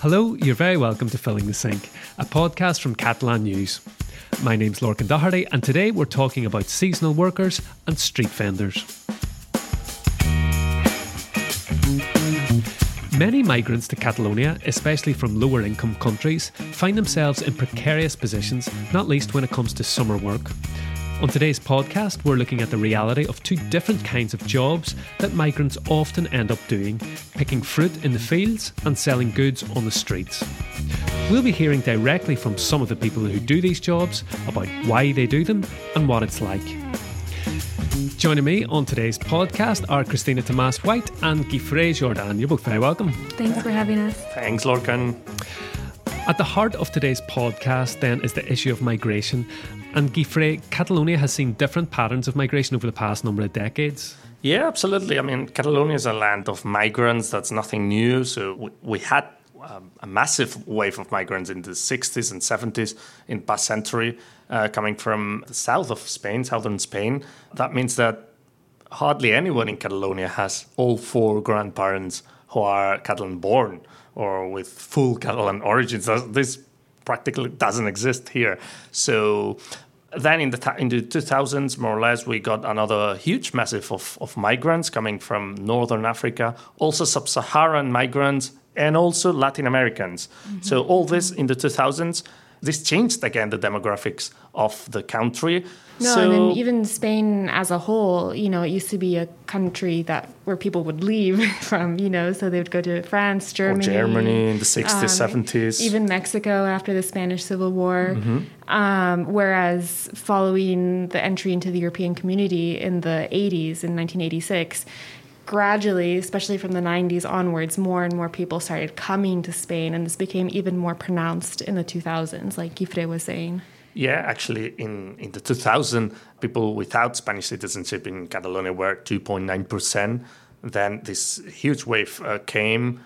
Hello, you're very welcome to Filling the Sink, a podcast from Catalan News. My name's Lorcan Doherty, and today we're talking about seasonal workers and street vendors. Many migrants to Catalonia, especially from lower income countries, find themselves in precarious positions, not least when it comes to summer work. On today's podcast, we're looking at the reality of two different kinds of jobs that migrants often end up doing picking fruit in the fields and selling goods on the streets. We'll be hearing directly from some of the people who do these jobs about why they do them and what it's like. Joining me on today's podcast are Christina Tomas White and Guifré Jordan. You're both very welcome. Thanks for having us. Thanks, Lorcan. At the heart of today's podcast, then, is the issue of migration. And Guifré, Catalonia has seen different patterns of migration over the past number of decades. Yeah, absolutely. I mean, Catalonia is a land of migrants. That's nothing new. So we, we had um, a massive wave of migrants in the 60s and 70s in past century uh, coming from the south of Spain, southern Spain. That means that hardly anyone in Catalonia has all four grandparents who are Catalan born or with full Catalan origins. This practically doesn't exist here. So then in the in the 2000s, more or less, we got another huge massive of, of migrants coming from northern Africa, also sub-Saharan migrants, and also Latin Americans. Mm-hmm. So all this in the 2000s, this changed again the demographics of the country. No, so, and then even Spain as a whole, you know, it used to be a country that where people would leave from, you know, so they would go to France, Germany, Germany in the 60s, um, 70s, even Mexico after the Spanish Civil War. Mm-hmm. Um, whereas following the entry into the European community in the 80s, in 1986, gradually, especially from the 90s onwards, more and more people started coming to Spain, and this became even more pronounced in the 2000s, like Guifré was saying. Yeah, actually, in, in the 2000, people without Spanish citizenship in Catalonia were 2.9%. Then this huge wave uh, came,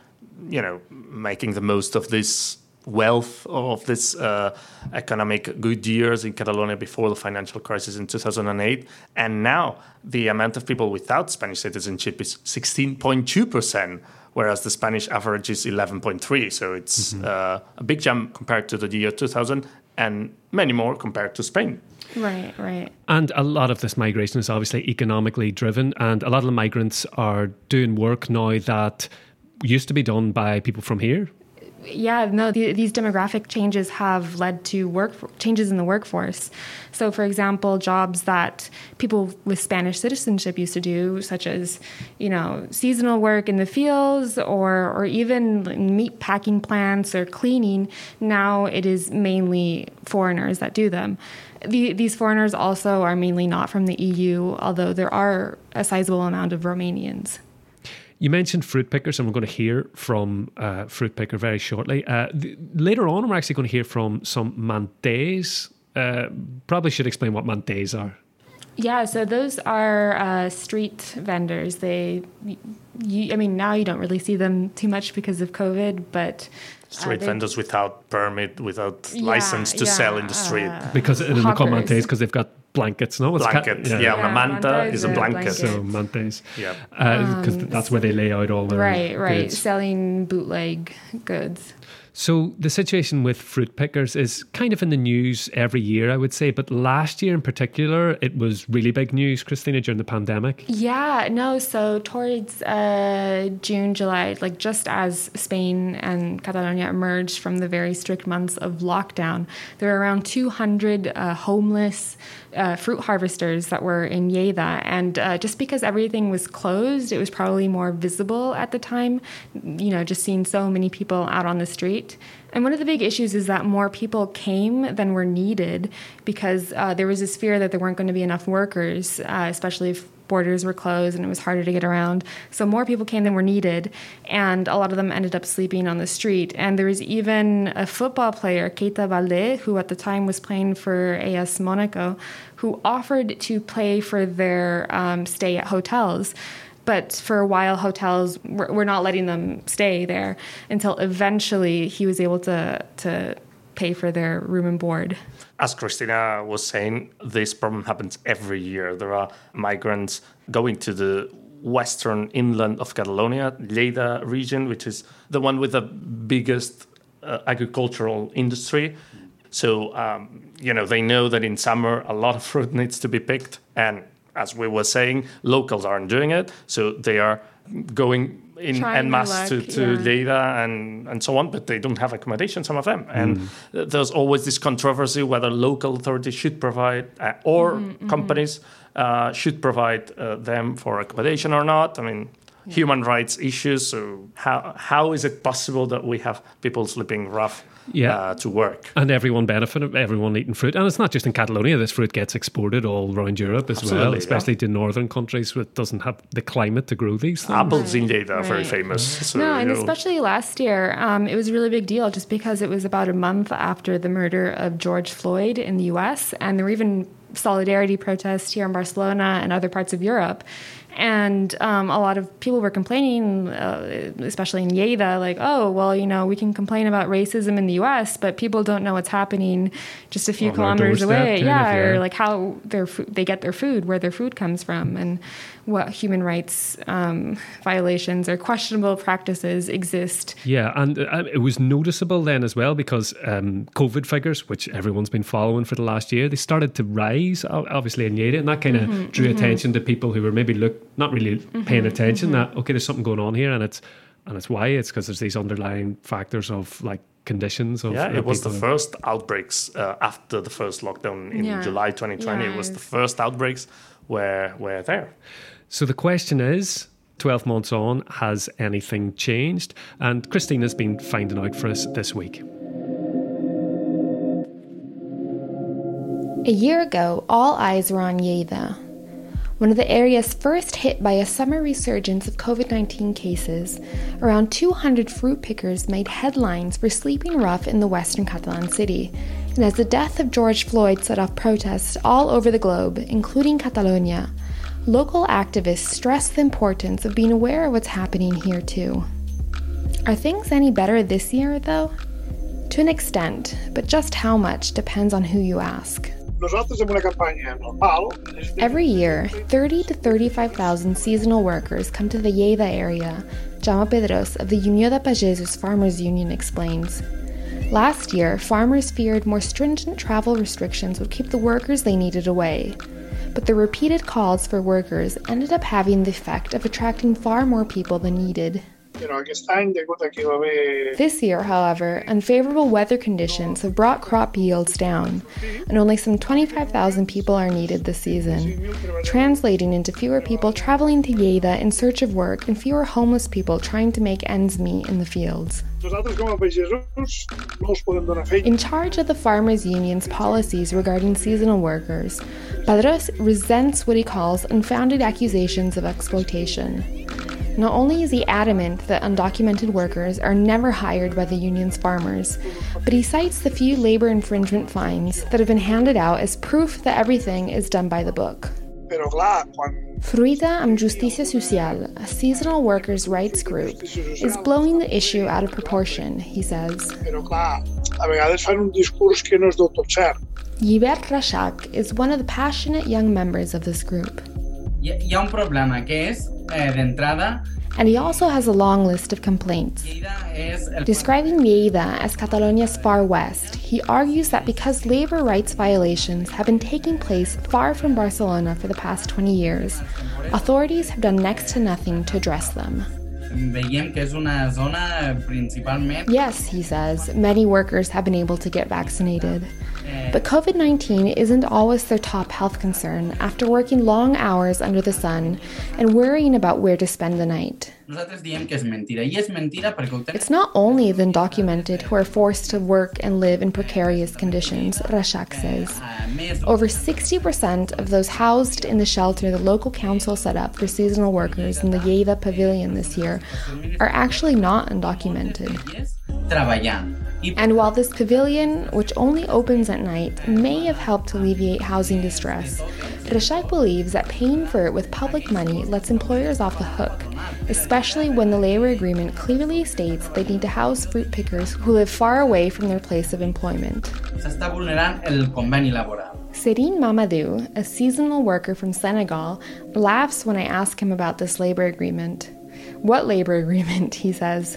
you know, making the most of this wealth of this uh, economic good years in Catalonia before the financial crisis in 2008. And now the amount of people without Spanish citizenship is 16.2%, whereas the Spanish average is 11.3. So it's mm-hmm. uh, a big jump compared to the year 2000 and many more compared to Spain. Right, right. And a lot of this migration is obviously economically driven, and a lot of the migrants are doing work now that used to be done by people from here yeah, no, the, these demographic changes have led to work changes in the workforce. So, for example, jobs that people with Spanish citizenship used to do, such as, you know, seasonal work in the fields or or even meat packing plants or cleaning, now it is mainly foreigners that do them. The, these foreigners also are mainly not from the EU, although there are a sizable amount of Romanians. You mentioned fruit pickers, and we're going to hear from uh, fruit picker very shortly. Uh, th- later on, we're actually going to hear from some mantés. Uh, probably should explain what mantés are. Yeah, so those are uh, street vendors. They, you, I mean, now you don't really see them too much because of COVID, but uh, street vendors without permit, without yeah, license to yeah, sell in the street. Uh, because it is called mantés because they've got blankets. No, it's blanket. Ca- yeah. yeah, yeah manta is a blanket. So mantes. Yeah, because uh, um, that's where they lay out all their right, right, goods. selling bootleg goods. So the situation with fruit pickers is kind of in the news every year, I would say. But last year in particular, it was really big news, Christina, during the pandemic. Yeah, no. So towards uh, June, July, like just as Spain and Catalonia emerged from the very strict months of lockdown, there were around 200 uh, homeless uh, fruit harvesters that were in Lleida. And uh, just because everything was closed, it was probably more visible at the time, you know, just seeing so many people out on the street. And one of the big issues is that more people came than were needed because uh, there was this fear that there weren't going to be enough workers, uh, especially if borders were closed and it was harder to get around. So more people came than were needed, and a lot of them ended up sleeping on the street. And there was even a football player, Keita Balde, who at the time was playing for AS Monaco, who offered to play for their um, stay at hotels but for a while hotels were, were, not letting them stay there until eventually he was able to to pay for their room and board as Christina was saying, this problem happens every year. There are migrants going to the western inland of Catalonia, Lleida region, which is the one with the biggest uh, agricultural industry. So, um, you know, they know that in summer a lot of fruit needs to be picked. And as we were saying, locals aren't doing it. So they are going in Trying en masse to, luck, to yeah. Lleida and, and so on, but they don't have accommodation, some of them. And Mm. there's always this controversy whether local authorities should provide uh, or Mm-hmm, companies uh, should provide uh, them for accommodation or not. I mean, human rights issues. So, how, how is it possible that we have people sleeping rough Yeah. uh, to work? And everyone benefited, everyone eating fruit. And it's not just in Catalonia, this fruit gets exported all around Europe as well, Absolutely, especially to northern countries where it doesn't have the climate to grow these things. Apples in Lleida are very famous. So, no, and know, especially last year, um, it was a really big deal just because it was about a month after the murder of George Floyd in the US. And there were even solidarity protests here in Barcelona and other parts of Europe. And um, a lot of people were complaining, uh, especially in Lleida, like, oh, well, you know, we can complain about racism in the US, but people don't know what's happening just a few kilometers away. Yeah, yeah. or like how their fo- they get their food, where their food comes from, and what human rights um, violations or questionable practices exist. Yeah, and uh, it was noticeable then as well because um, COVID figures, which everyone's been following for the last year, they started to rise, obviously in Lleida, and that kind of Mm-hmm, drew attention to people who were maybe look not really paying attention. mm-hmm. That okay, there's something going on here, and it's and it's why it's because there's these underlying factors of like conditions of Yeah, it was the first outbreaks uh, after the first lockdown in Yeah. July 2020. Yeah, it was the first outbreaks were were there. So the question is. 12 months on, has anything changed? And Christina's been finding out for us this week. A year ago, all eyes were on Lleida, one of the areas first hit by a summer resurgence of COVID 19 cases. Around 200 fruit pickers made headlines for sleeping rough in the western Catalan city. And as the death of George Floyd set off protests all over the globe, including Catalonia, local activists stressed the importance of being aware of what's happening here too. Are things any better this year, though? To an extent, but just how much depends on who you ask. Nosaltres amb una campanya normal... Every year, 30 to 35,000 seasonal workers come to the Lleida area, Jaume Pedros of the Unió de Pagesos Farmers Union explains. Last year, farmers feared more stringent travel restrictions would keep the workers they needed away. But the repeated calls for workers ended up having the effect of attracting far more people than needed. Però aquest any, degut a que hi va haver... This year, however, unfavorable weather conditions have brought crop yields down, and only some 25,000 people are needed this season, translating into fewer people traveling to Lleida in search of work and fewer homeless people trying to make ends meet in the fields. Nosaltres com a pagesos no els podem donar feina. In charge of the Farmers Union's policies regarding seasonal workers, Pedros resents what he calls unfounded accusations of exploitation. Not only is he adamant that undocumented workers are never hired by the union's farmers, but he cites the few labor infringement fines that have been handed out as proof that everything is done by the book. Però clar, quan... Fruita amb Justícia Social, a seasonal workers' rights group, is blowing the issue out of proportion, he says. Però clar, a vegades fan un discurs que no és del tot cert. Llibert Reixach is one of the passionate young members of this group. Hi, hi ha un problema que és, eh, d'entrada, And he also has a long list of complaints. Lleida és el Describing Lleida as Catalonia's far west, he argues that because labor rights violations have been taking place far from Barcelona for the past 20 years, authorities have done next to nothing to address them. veiem que és una zona principalment Yes, he says, many workers have been able to get vaccinated. But COVID 19 isn't always their top health concern after working long hours under the sun and worrying about where to spend the night. nosaltres diem que és mentira. I és mentira perquè ho tenim It's not only the undocumented who are forced to work and live in precarious conditions, Reixach says. Over 60% of those housed in the shelter the local council set up for seasonal workers in the Lleida pavilion this year are actually not undocumented. I And while this pavilion, which only opens at night, may have helped alleviate housing distress, Reixach believes that paying for it with public money lets employers off the hook, especially when the labor agreement clearly states they need to house fruit pickers who live far away from their place of employment. s'està vulnerant el conveni laboral. Serigne Mamadou, a seasonal worker from Senegal, laughs when I ask him about this labor agreement. What labor agreement, he says.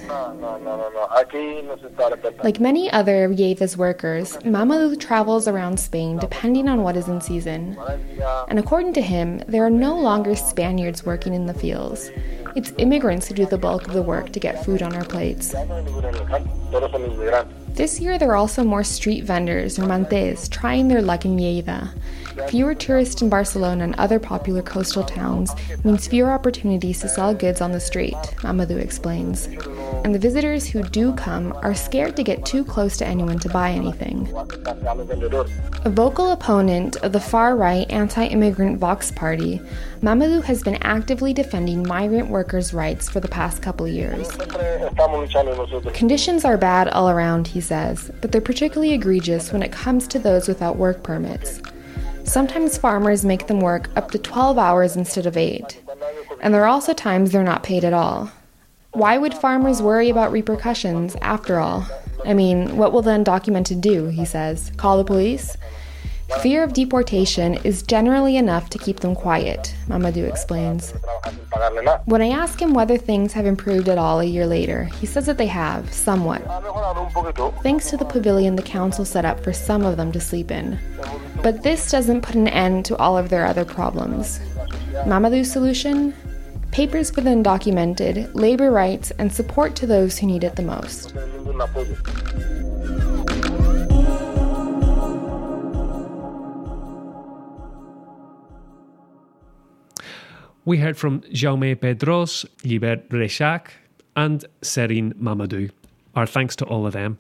Like many other Yeva's workers, Mamadou travels around Spain depending on what is in season. And according to him, there are no longer Spaniards working in the fields. It's immigrants who do the bulk of the work to get food on our plates. This year, there are also more street vendors, or mantes, trying their luck in Lleida. Fewer tourists in Barcelona and other popular coastal towns means fewer opportunities to sell goods on the street, Mamadou explains. And the visitors who do come are scared to get too close to anyone to buy anything. A vocal opponent of the far right anti immigrant Vox Party, Mamadou has been actively defending migrant workers' rights for the past couple years. Conditions are bad all around, he says, but they're particularly egregious when it comes to those without work permits. Sometimes farmers make them work up to 12 hours instead of 8. And there are also times they're not paid at all. Why would farmers worry about repercussions after all? I mean, what will the undocumented do? He says. Call the police? Fear of deportation is generally enough to keep them quiet, Mamadou explains. When I ask him whether things have improved at all a year later, he says that they have, somewhat. Thanks to the pavilion the council set up for some of them to sleep in. But this doesn't put an end to all of their other problems. Mamadou's solution? Papers for the undocumented, labor rights, and support to those who need it the most. We heard from Jaume Pedros, Llibert Reixach, and Serigne Mamadou. Our thanks to all of them.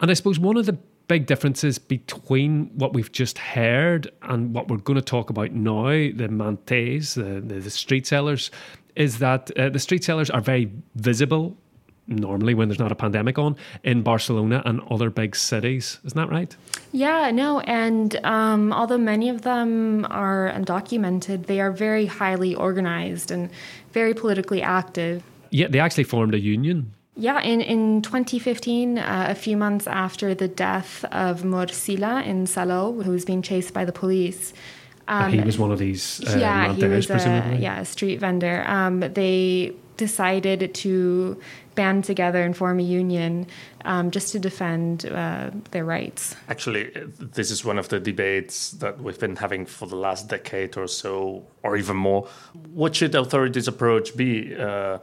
And I suppose one of the big differences between what we've just heard and what we're going to talk about now, the mantes, the, the, the street sellers, is that uh, the street sellers are very visible normally when there's not a pandemic on in Barcelona and other big cities. Isn't that right? Yeah, no. And um, although many of them are undocumented, they are very highly organized and very politically active. Yeah, they actually formed a union. Yeah, in, in 2015, uh, a few months after the death of Mor Sylla in Salou, who was being chased by the police. Um, he was one of these uh, yeah, he was presumably. A, yeah, a street vendor. Um, they decided to band together and form a union um, just to defend uh, their rights. Actually, this is one of the debates that we've been having for the last decade or so, or even more. What should authorities' approach be? Uh,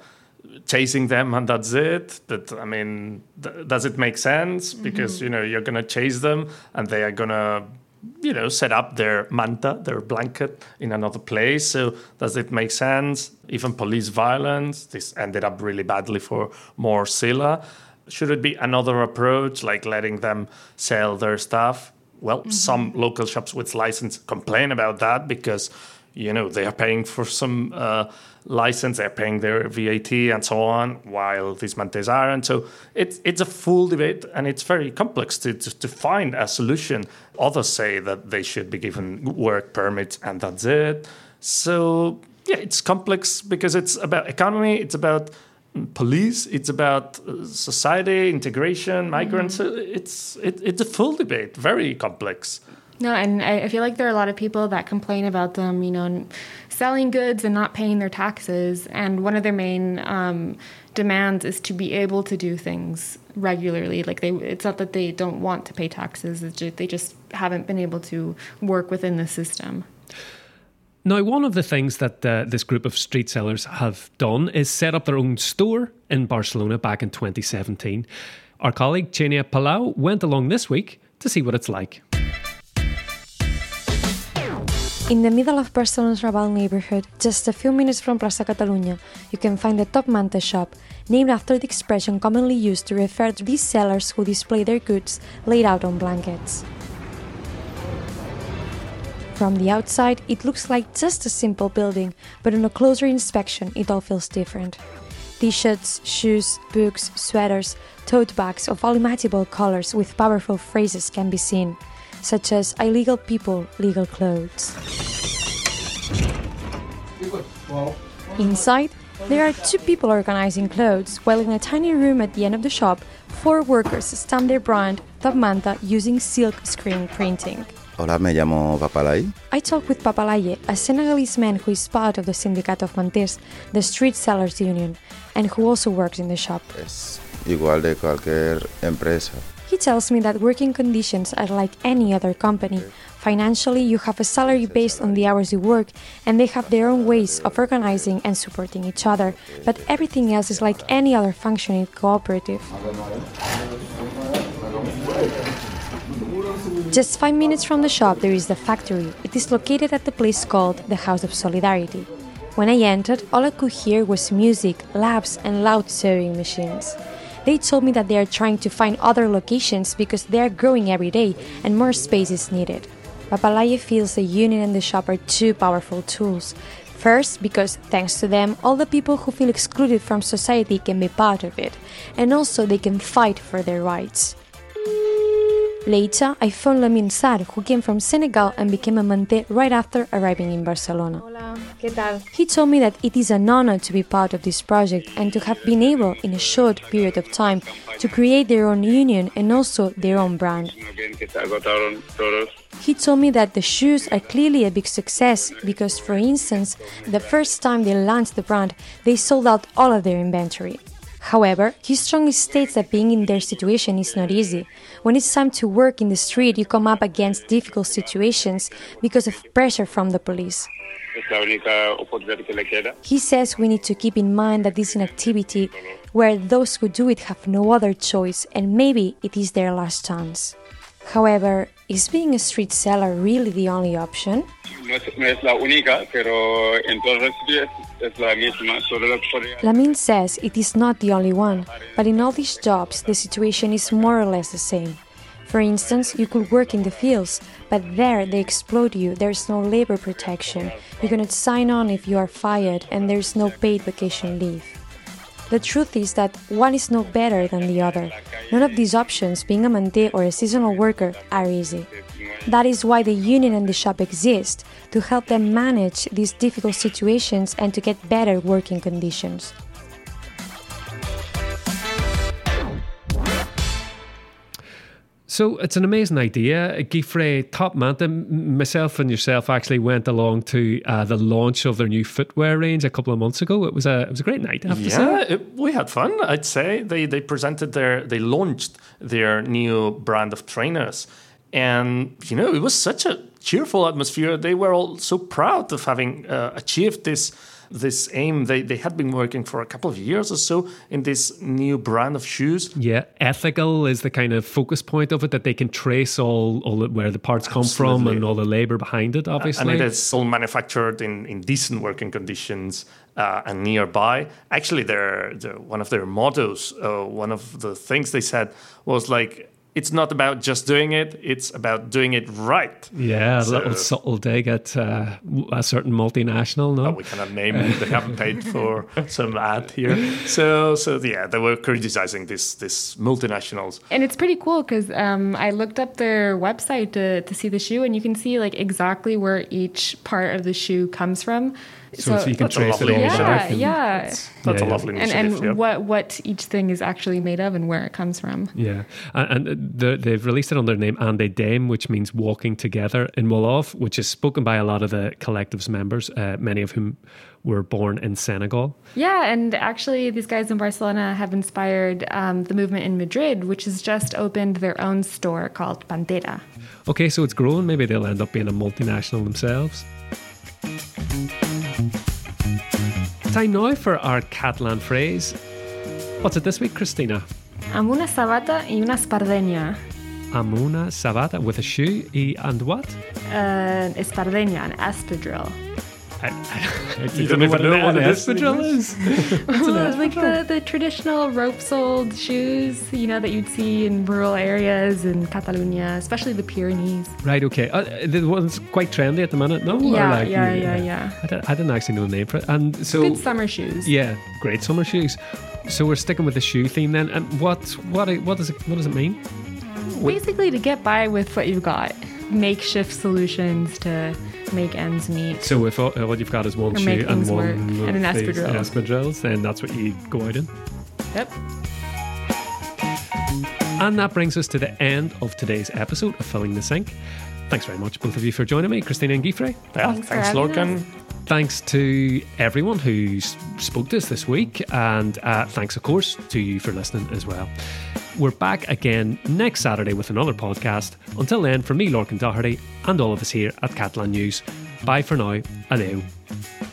chasing them and that's it that i mean th- does it make sense because mm-hmm. you know you're gonna chase them and they are gonna you know set up their manta their blanket in another place. So does it make sense? Even police violence this ended up really badly for Mor Sylla should it be another approach like letting them sell their stuff? Well mm-hmm. some local shops with license complain about that because you know they are paying for some uh, license, they're paying their VAT and so on, while these mantes aren't. So it's it's a full debate, and it's very complex to, to, to find a solution. Others say that they should be given work permits, and that's it. So yeah, it's complex because it's about economy, it's about police, it's about uh, society, integration, migrants. Mm-hmm. It's it, it's a full debate, very complex. No, and I feel like there are a lot of people that complain about them, you know, selling goods and not paying their taxes. And one of their main um, demands is to be able to do things regularly. Like they, it's not that they don't want to pay taxes; just, they just haven't been able to work within the system. Now, one of the things that uh, this group of street sellers have done is set up their own store in Barcelona back in 2017. Our colleague Xenia Palau went along this week to see what it's like. In the middle of Barcelona's Raval neighborhood, just a few minutes from Plaza Catalunya, you can find the Top Manta shop, named after the expression commonly used to refer to these sellers who display their goods laid out on blankets. From the outside, it looks like just a simple building, but on a closer inspection, it all feels different. T shirts, shoes, books, sweaters, tote bags of all imaginable colors with powerful phrases can be seen such as illegal people, legal clothes. Inside, there are two people organizing clothes, while in a tiny room at the end of the shop, four workers stamp their brand Top Manta using silk screen printing. Hola, me llamo Papalay. I talked with Papalaye, a Senegalese man who is part of the Sindicato of Manters, the street sellers union, and who also works in the shop. Es igual de cualquier empresa. Tells me that working conditions are like any other company. Financially, you have a salary based on the hours you work, and they have their own ways of organizing and supporting each other, but everything else is like any other functioning cooperative. Just five minutes from the shop, there is the factory. It is located at the place called the House of Solidarity. When I entered, all I could hear was music, laughs, and loud sewing machines. They told me that they are trying to find other locations because they are growing every day and more space is needed. Papalaye feels the union and the shop are two powerful tools. First, because thanks to them, all the people who feel excluded from society can be part of it, and also they can fight for their rights. Later, I found Lamine Sarr, who came from Senegal and became a Mante right after arriving in Barcelona. Hola. He told me that it is an honor to be part of this project and to have been able, in a short period of time, to create their own union and also their own brand. He told me that the shoes are clearly a big success because, for instance, the first time they launched the brand, they sold out all of their inventory. However, he strongly states that being in their situation is not easy. When it's time to work in the street, you come up against difficult situations because of pressure from the police. He says we need to keep in mind that this is an activity where those who do it have no other choice and maybe it is their last chance. However, is being a street seller really the only option? No es, no es la única, pero en todos los Lamin says it is not the only one, but in all these jobs, the situation is more or less the same. For instance, you could work in the fields, but there they exploit you, there's no labor protection, you cannot sign on if you are fired, and there's no paid vacation leave. The truth is that one is no better than the other. None of these options, being a mante or a seasonal worker, are easy. That is why the union and the shop exist to help them manage these difficult situations and to get better working conditions. So it's an amazing idea. Guifré Top Manta, m- myself and yourself actually went along to uh, the launch of their new footwear range a couple of months ago. It was a it was a great night, I have to say. Yeah, it, we had fun. I'd say they they presented their they launched their new brand of trainers, and you know it was such a cheerful atmosphere. They were all so proud of having uh, achieved this this aim. They they had been working for a couple of years or so in this new brand of shoes. Yeah, ethical is the kind of focus point of it that they can trace all, all the, where the parts come from and all the labor behind it. Obviously, And it is all manufactured in, in decent working conditions uh, and nearby. Actually, their, their one of their mottos, uh, one of the things they said was like, "It's not about just doing it; it's about doing it right." Yeah, a So- little subtle dig at uh, a certain multinational. No, Uh, we cannot name it. They haven't paid for some ad here. So, so yeah, they were criticizing this this multinationals. And it's pretty cool because um, I looked up their website to, to see the shoe, and you can see like exactly where each part of the shoe comes from. so, so you can trace it all yeah, back. and- yeah, That's Yeah, a yeah. lovely and initiative. and yeah. what what each thing is actually made of and where it comes from. Yeah, and, and the, they've released it under the name Ande Dem, which means walking together in Wolof, which is spoken by a lot of the collective's members, uh, many of whom were born in Senegal. Yeah, and actually, these guys in Barcelona have inspired um, the movement in Madrid, which has just opened their own store called Bandera. Okay, so it's growing. Maybe they'll end up being a multinational themselves. Time now for our Catalan phrase. What's it this week, Christina? Amb una sabata y una espardenya. Amb una sabata with a shoe y and what? Uh, espardenya, an espadrille. I, I, I You don't even know what an it is in espadrille is. Well, like the, the traditional rope-soled shoes, you know, that you'd see in rural areas in Catalonia, especially the Pyrenees. Right, okay. Uh, the one's quite trendy at the minute, no? Or Yeah, like, yeah, yeah, yeah. I, don't- I didn't actually know the name for it. And so, Good summer shoes. yeah, great summer shoes. So we're sticking with the shoe theme then. And what what what does it what does it mean? Basically, to get by with what you've got, makeshift solutions to make ends meet. So if all, what you've got is one Or shoe and things one work, of and an these espadrille. espadrilles, then that's what you go out in. Yep. And that brings us to the end of today's episode of Filling the Sink. Thanks very much, both of you, for joining me, Christina and Guifré. Yeah, Thanks for thanks, having Lorcan. us. Thanks to everyone who s- spoke to us this week, and uh, thanks, of course, to you for listening as well. We're back again next Saturday with another podcast. Until then, from me, Lorcan Doherty, and all of us here at Catalan News, bye for now. Adeu.